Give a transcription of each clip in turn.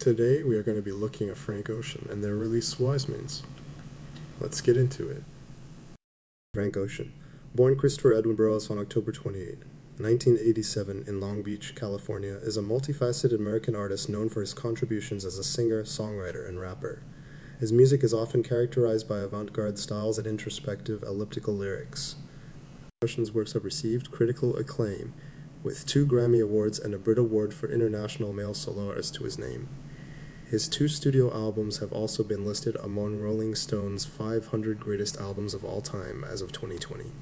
Today we are going to be looking at Frank Ocean and their release Wisemans. Let's get into it. Frank Ocean. Born Christopher Edwin Burroughs on October 28, 1987 in Long Beach, California, is a multifaceted American artist known for his contributions as a singer, songwriter, and rapper. His music is often characterized by avant-garde styles and introspective, elliptical lyrics. Ocean's works have received critical acclaim, with two Grammy Awards and a Brit Award for International Male Solo Artist to his name. His two studio albums have also been listed among Rolling Stone's 500 greatest albums of all time as of 2020.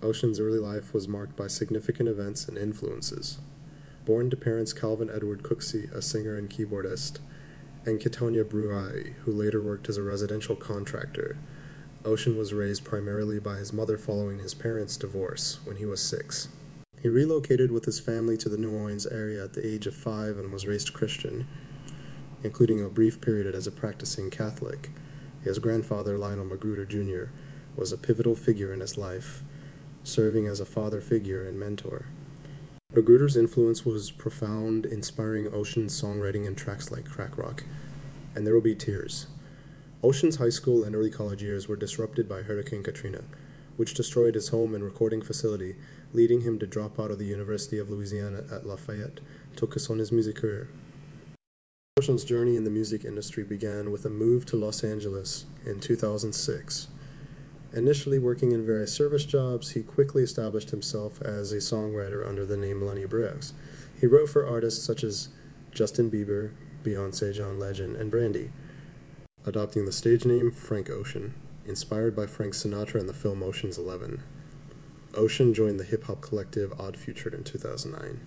Ocean's early life was marked by significant events and influences. Born to parents Calvin Edward Cooksey, a singer and keyboardist, and Katonya Bruai, who later worked as a residential contractor, Ocean was raised primarily by his mother following his parents' divorce when he was six. He relocated with his family to the New Orleans area at the age of five and was raised Christian, including a brief period as a practicing Catholic. His grandfather, Lionel Magruder Jr., was a pivotal figure in his life, serving as a father figure and mentor. Magruder's influence was profound, inspiring Ocean's songwriting in tracks like Crack Rock and There Will Be Tears. Ocean's high school and early college years were disrupted by Hurricane Katrina, which destroyed his home and recording facility, leading him to drop out of the University of Louisiana at Lafayette to focus on his music career. Ocean's journey in the music industry began with a move to Los Angeles in 2006. Initially working in various service jobs, he quickly established himself as a songwriter under the name Lenny Briggs. He wrote for artists such as Justin Bieber, Beyonce, John Legend, and Brandy, adopting the stage name Frank Ocean, inspired by Frank Sinatra and the film Ocean's Eleven. Ocean joined the hip hop collective Odd Future in 2009.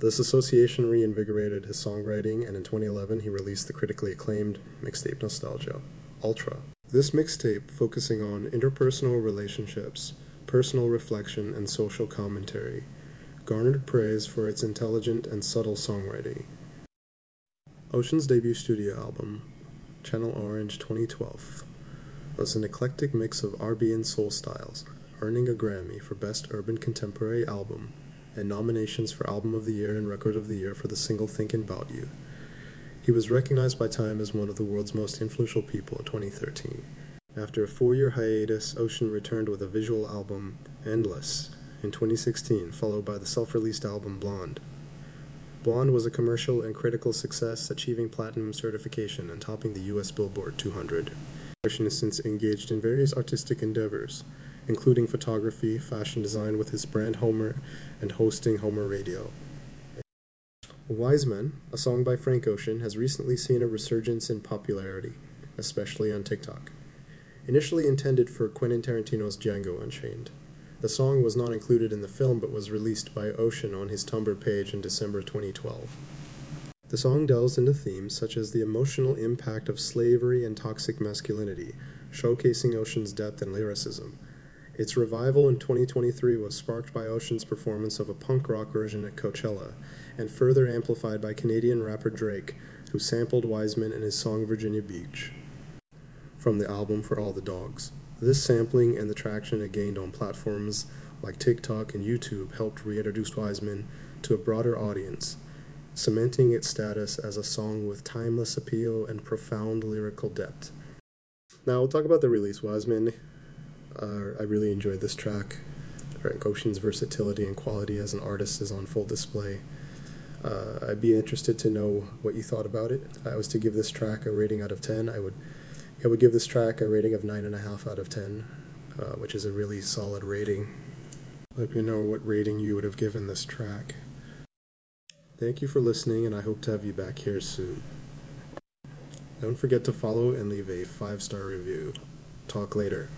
This association reinvigorated his songwriting, and in 2011 he released the critically acclaimed mixtape Nostalgia Ultra. This mixtape, focusing on interpersonal relationships, personal reflection, and social commentary, garnered praise for its intelligent and subtle songwriting. Ocean's debut studio album, Channel Orange 2012, was an eclectic mix of R&B and soul styles, earning a Grammy for Best Urban Contemporary Album and nominations for Album of the Year and Record of the Year for the single Thinking About You. He was recognized by Time as one of the world's most influential people in 2013. After a four year hiatus, Ocean returned with a visual album, Endless, in 2016, followed by the self released album Blonde. Blonde was a commercial and critical success, achieving platinum certification and topping the US Billboard 200. Ocean has since engaged in various artistic endeavors, including photography, fashion design with his brand Homer, and hosting Homer Radio. Wiseman, a song by Frank Ocean, has recently seen a resurgence in popularity, especially on TikTok. Initially intended for Quentin Tarantino's Django Unchained, the song was not included in the film but was released by Ocean on his Tumblr page in December 2012. The song delves into themes such as the emotional impact of slavery and toxic masculinity, showcasing Ocean's depth and lyricism, its revival in 2023 was sparked by Ocean's performance of a punk rock version at Coachella, and further amplified by Canadian rapper Drake, who sampled Wiseman in his song Virginia Beach from the album For All the Dogs. This sampling and the traction it gained on platforms like TikTok and YouTube helped reintroduce Wiseman to a broader audience, cementing its status as a song with timeless appeal and profound lyrical depth. Now we'll talk about the release. Wiseman uh, I really enjoyed this track. Ocean's versatility and quality as an artist is on full display. Uh, I'd be interested to know what you thought about it. If I was to give this track a rating out of 10, I would, I would give this track a rating of 9.5 out of 10, uh, which is a really solid rating. Let me know what rating you would have given this track. Thank you for listening, and I hope to have you back here soon. Don't forget to follow and leave a five star review. Talk later.